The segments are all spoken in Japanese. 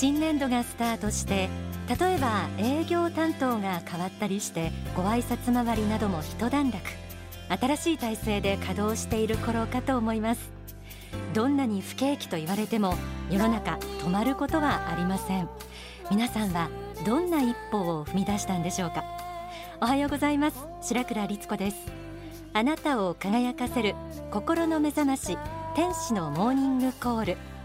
新年度がスタートして例えば営業担当が変わったりしてご挨拶回りなども一段落。新しい体制で稼働している頃かと思います。どんなに不景気と言われても世の中止まることはありません。皆さんはどんな一歩を踏み出したんでしょうか。おはようございます。白倉律子です。あなたを輝かせる心の目覚まし天使のモーニングコール。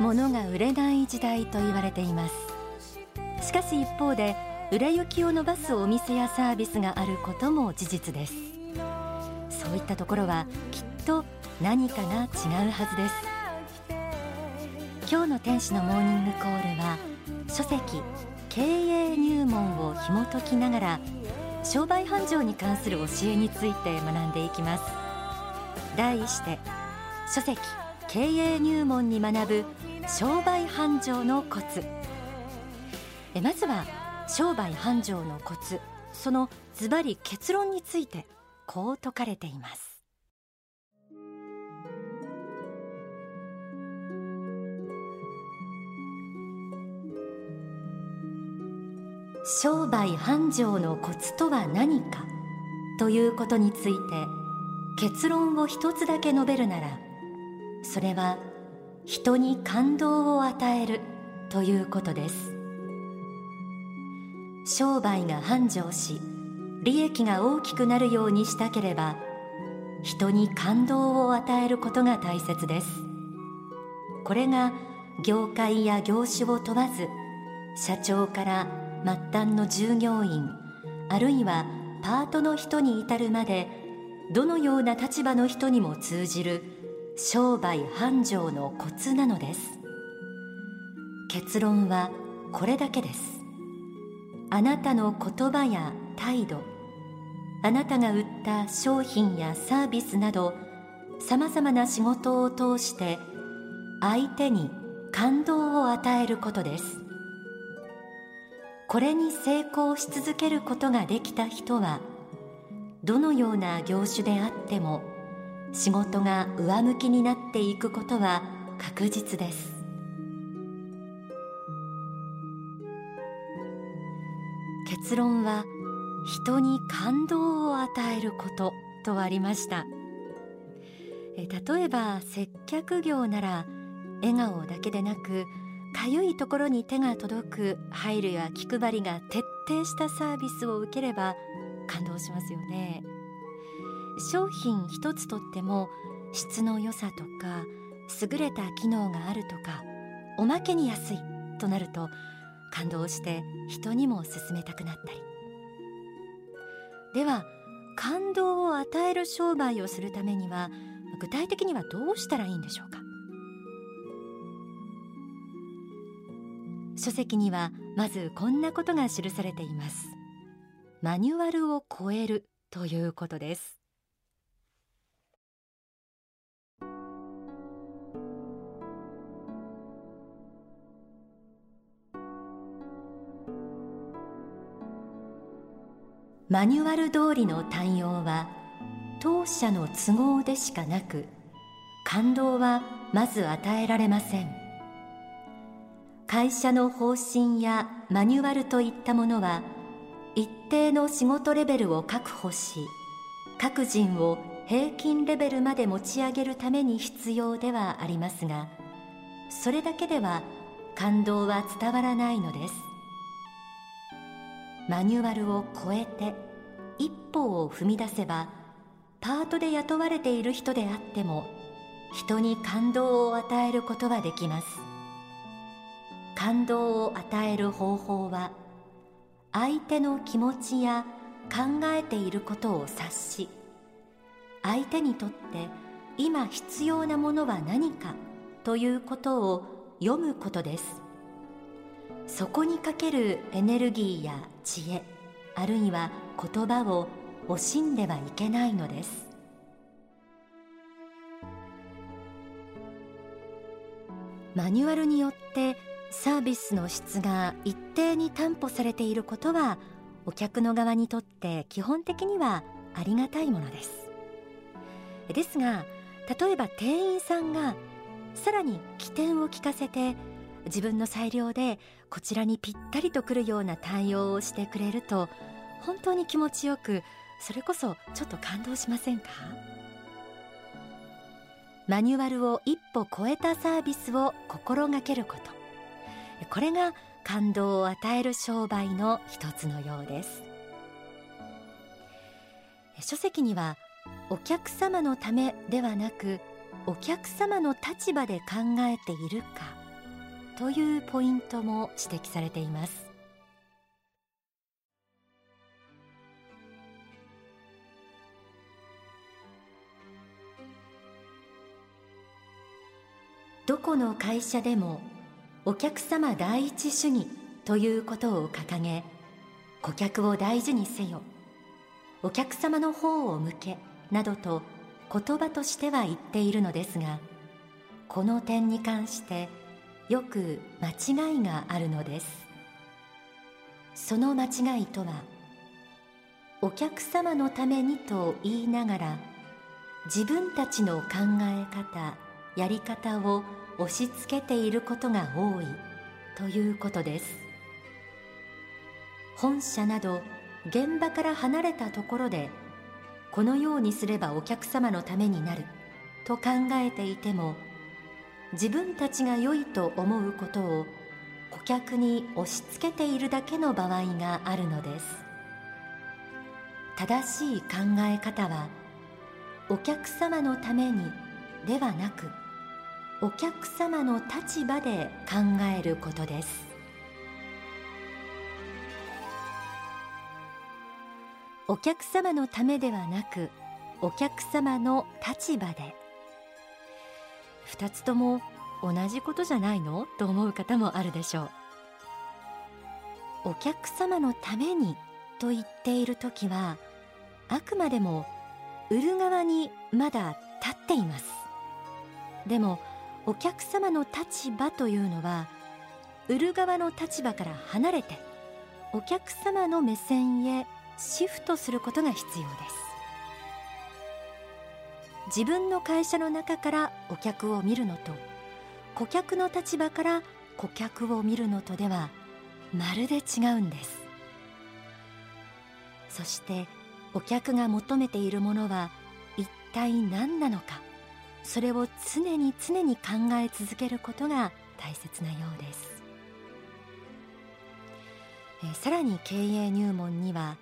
物が売れない時代と言われています。しかし一方で売れ行きを伸ばすお店やサービスがあることも事実です。そういったところはきっと何かが違うはずです。今日の天使のモーニングコールは書籍経営入門を紐解きながら商売繁盛に関する教えについて学んでいきます。題して書籍経営入門に学ぶ商売繁盛のコツ。えまずは商売繁盛のコツ。そのズバリ結論についてこう説かれています。商売繁盛のコツとは何か？ということについて結論を一つだけ述べるならそれは人に感動を与えるということです。商売が繁盛し利益が大きくなるようにしたければ人に感動を与えることが大切です。これが業界や業種を問わず社長から末端の従業員あるいはパートの人に至るまでどのような立場の人にも通じる商売繁盛のコツなのです。結論はこれだけです。あなたの言葉や態度あなたが売った商品やサービスなどさまざまな仕事を通して相手に感動を与えることです。これに成功し続けることができた人はどのような業種であっても仕事が上向きになっていくことは確実です。結論は人に感動を与えることとありました。例えば接客業なら笑顔だけでなくかゆいところに手が届く配慮や気配りが徹底したサービスを受ければ感動しますよね。商品一つとっても質の良さとか優れた機能があるとかおまけに安いとなると感動して人にも勧めたくなったり。では感動を与える商売をするためには具体的にはどうしたらいいんでしょうか？書籍にはまずこんなことが記されています。マニュアルを超えるということです。マニュアル通りの対応は当社の都合でしかなく感動はまず与えられません。会社の方針やマニュアルといったものは一定の仕事レベルを確保し各人を平均レベルまで持ち上げるために必要ではありますがそれだけでは感動は伝わらないのです。マニュアルを超えて一歩を踏み出せばパートで雇われている人であっても人に感動を与えることはできます。感動を与える方法は相手の気持ちや考えていることを察し相手にとって今必要なものは何かということを読むことです。そこにかけるエネルギーや知恵あるいは言葉を惜しんではいけないのです。マニュアルによってサービスの質が一定に担保されていることはお客の側にとって基本的にはありがたいものです。ですが例えば店員さんがさらに起点を聞かせて自分の裁量でこちらにぴったりとくるような対応をしてくれると本当に気持ちよくそれこそちょっと感動しませんか？マニュアルを一歩超えたサービスを心がけること。これが感動を与える商売の一つのようです。書籍にはお客様のためではなくお客様の立場で考えているか。というポイントも指摘されています。どこの会社でもお客様第一主義ということを掲げ顧客を大事にせよお客様の方を向けなどと言葉としては言っているのですがこの点に関してよく間違いがあるのです。その間違いとはお客様のためにと言いながら自分たちの考え方やり方を押し付けていることが多いということです。本社など現場から離れたところでこのようにすればお客様のためになると考えていても自分たちが良いと思うことを顧客に押し付けているだけの場合があるのです。正しい考え方はお客様のためにではなくお客様の立場で考えることです。お客様のためではなくお客様の立場で。2つとも同じことじゃないの？と思う方もあるでしょう。お客様のためにと言っている時はあくまでも売る側にまだ立っています。でもお客様の立場というのは売る側の立場から離れてお客様の目線へシフトすることが必要です。自分の会社の中からお客を見るのと顧客の立場から顧客を見るのとではまるで違うんです。そしてお客が求めているものは一体何なのかそれを常に常に考え続けることが大切なようです。えさらに経営入門には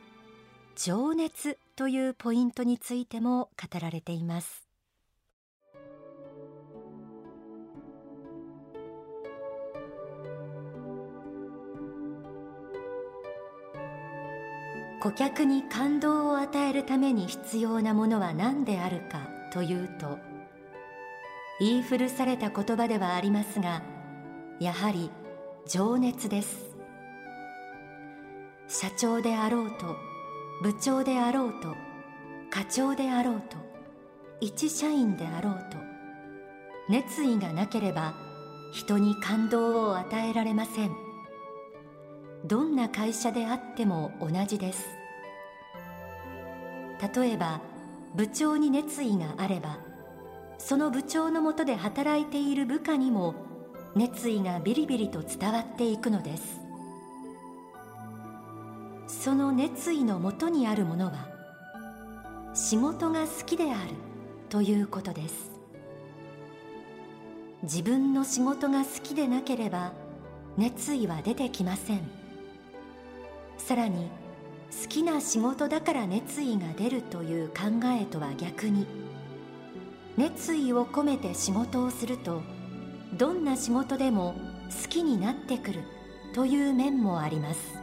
情熱というポイントについても語られています。顧客に感動を与えるために必要なものは何であるかというと言い古された言葉ではありますがやはり情熱です。社長であろうと部長であろうと課長であろうと一社員であろうと熱意がなければ人に感動を与えられません。どんな会社であっても同じです。例えば部長に熱意があればその部長のもとで働いている部下にも熱意がビリビリと伝わっていくのです。その熱意のもとにあるものは仕事が好きであるということです。自分の仕事が好きでなければ熱意は出てきません。さらに好きな仕事だから熱意が出るという考えとは逆に熱意を込めて仕事をするとどんな仕事でも好きになってくるという面もあります。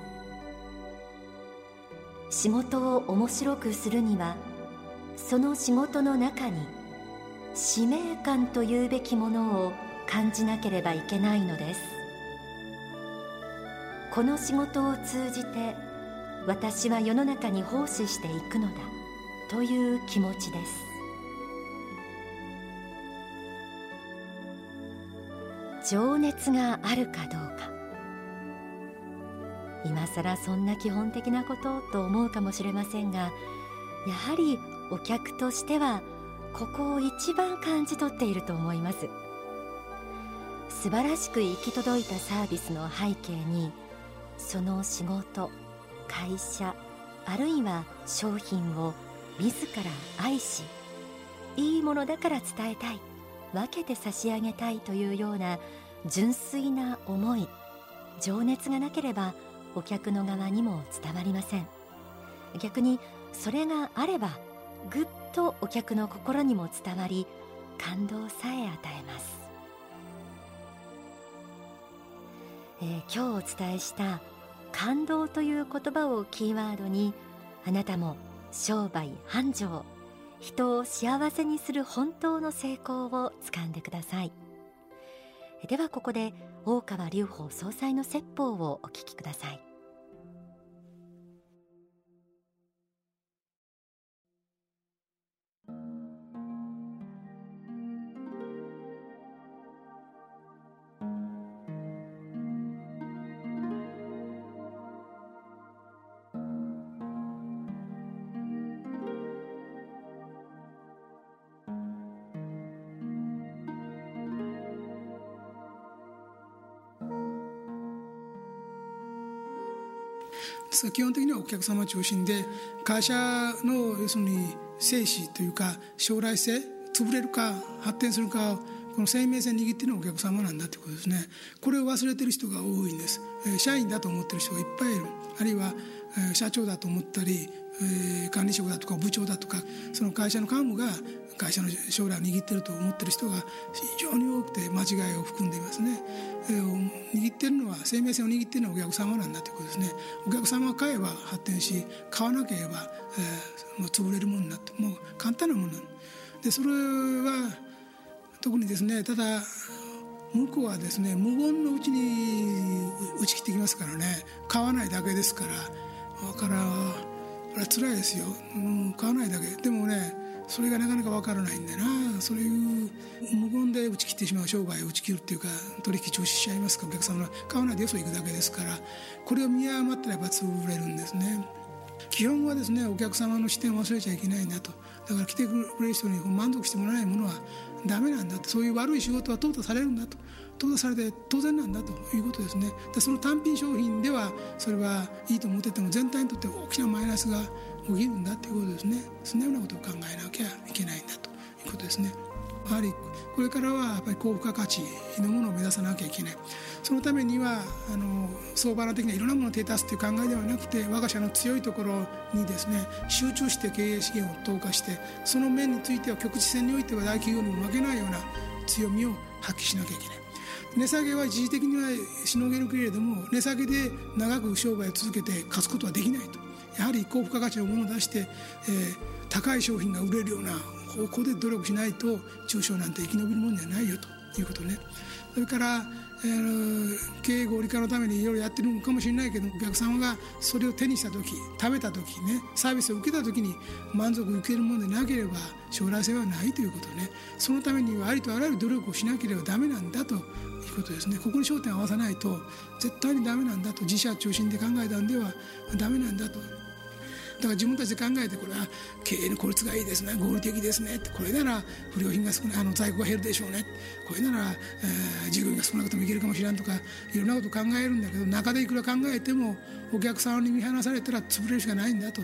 仕事を面白くするにはその仕事の中に使命感というべきものを感じなければいけないのです。この仕事を通じて私は世の中に奉仕していくのだという気持ちです。情熱があるかどうか。今更そんな基本的なことと思うかもしれませんがやはりお客としてはここを一番感じ取っていると思います。素晴らしく行き届いたサービスの背景にその仕事会社あるいは商品を自ら愛しいいものだから伝えたい分けて差し上げたいというような純粋な思い情熱がなければお客の側にも伝わりません。逆にそれがあればぐっとお客の心にも伝わり感動さえ与えます、えー、今日お伝えした感動という言葉をキーワードにあなたも商売繁盛人を幸せにする本当の成功をつかんでください。ではここで大川隆法総裁の説法をお聞きください。ですが基本的にはお客様中心で会社の要するに生死というか将来性潰れるか発展するかこの生命線握ってるのはお客様なんだということですね。これを忘れてる人が多いんです。社員だと思ってる人がいっぱいいる。あるいは社長だと思ったり管理職だとか部長だとかその会社の幹部が会社の将来を握ってると思ってる人が非常に多くて間違いを含んでいますね、えー、握ってるのは生命線を握ってるのはお客様なんだということですね。お客様が買えば発展し買わなければ、えー、もう潰れるものになってもう簡単なものなでそれは特にですねただ向こうはですね無言のうちに打ち切ってきますからね。買わないだけですから。だからこれは辛いですよ、うん、買わないだけ。でもねそれがなかなか分からないんでな。そういう無言で打ち切ってしまう商売を打ち切るっていうか取引中止しちゃいますか。お客様は買わないでよそ行くだけですから。これを見誤ったらやっぱ潰れるんですね。基本はですねお客様の視点を忘れちゃいけないんだと。だから来てくれる人に満足してもらえないものはダメなんだと。そういう悪い仕事は淘汰されるんだと。淘汰されて当然なんだと。いうことですね。でその単品商品ではそれはいいと思ってても全体にとって大きなマイナスが起きるんだということですね。そんなようなことを考えなきゃいけないんだということですね。やはりこれからはやっぱり高付加価値のものを目指さなきゃいけない。そのためにはあの相場的にはいろんなものを手出すという考えではなくて我が社の強いところにですね集中して経営資源を投下してその面については局地戦においては大企業にも負けないような強みを発揮しなきゃいけない。値下げは一時的にはしのげるけれども値下げで長く商売を続けて勝つことはできないと。やはり高付加価値のものを出して、えー、高い商品が売れるような方向で努力しないと中小なんて生き延びるもんじゃないよということね。それから、えー、経営合理化のためにいろいろやってるのかもしれないけどお客様がそれを手にした時食べた時ねサービスを受けた時に満足を受けるものでなければ将来性はないということね。そのためにはありとあらゆる努力をしなければダメなんだということですね。ここに焦点を合わさないと絶対にダメなんだと自社中心で考えたんではダメなんだと。から自分たちで考えてこれは経営の効率がいいですね合理的ですねこれなら不良品が少ないあの在庫が減るでしょうねこれなら、えー、従業員が少なくてもいけるかもしれんとかいろんなこと考えるんだけど中でいくら考えてもお客さんに見放されたら潰れるしかないんだと。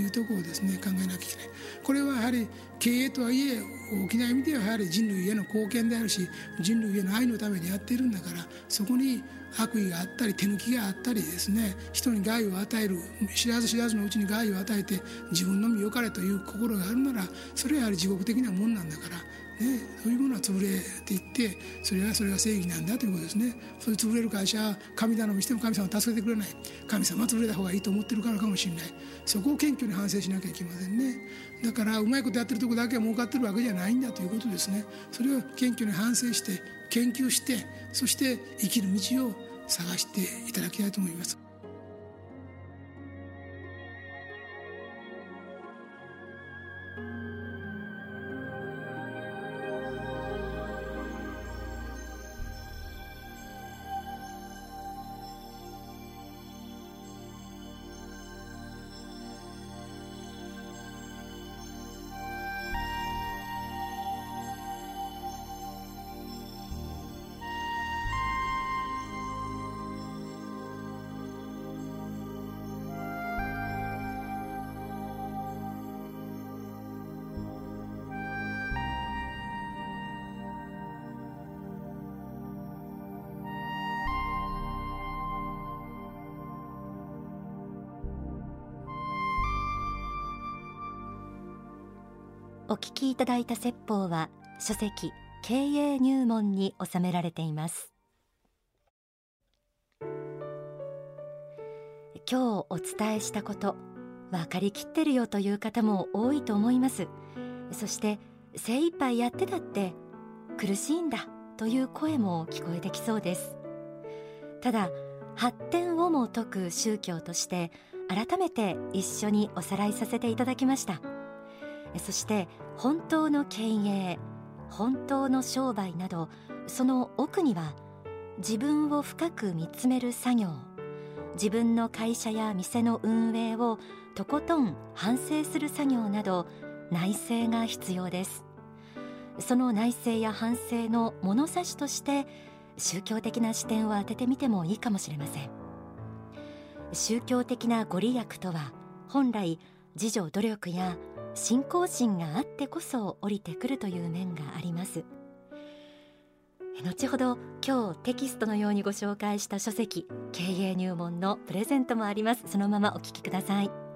いうところをですね考えなきゃいけない。これはやはり経営とはいえ大きな意味ではやはり人類への貢献であるし人類への愛のためにやっているんだからそこに悪意があったり手抜きがあったりですね人に害を与える知らず知らずのうちに害を与えて自分の身よかれという心があるならそれはやはり地獄的なもんなんだからね、そういうものは潰れていってそれはそれが正義なんだということですね。そういう潰れる会社は神頼みしても神様は助けてくれない。神様は潰れた方がいいと思ってるからかもしれない。そこを謙虚に反省しなきゃいけませんね。だからうまいことやってるとこだけは儲かってるわけじゃないんだということですね。それを謙虚に反省して研究してそして生きる道を探していただきたいと思います。お聞きいただいた説法は書籍経営入門に収められています。今日お伝えしたこと分かりきってるよという方も多いと思います。そして精一杯やってたって苦しいんだという声も聞こえてきそうです。ただ発展をも説く宗教として改めて一緒におさらいさせていただきました。そして本当の経営本当の商売などその奥には自分を深く見つめる作業自分の会社や店の運営をとことん反省する作業など内省が必要です。その内省や反省の物差しとして宗教的な視点を当ててみてもいいかもしれません。宗教的なご利益とは本来自助努力や信仰心があってこそ降りてくるという面があります。後ほど今日テキストのようにご紹介した書籍経営入門のプレゼントもあります。そのままお聞きください。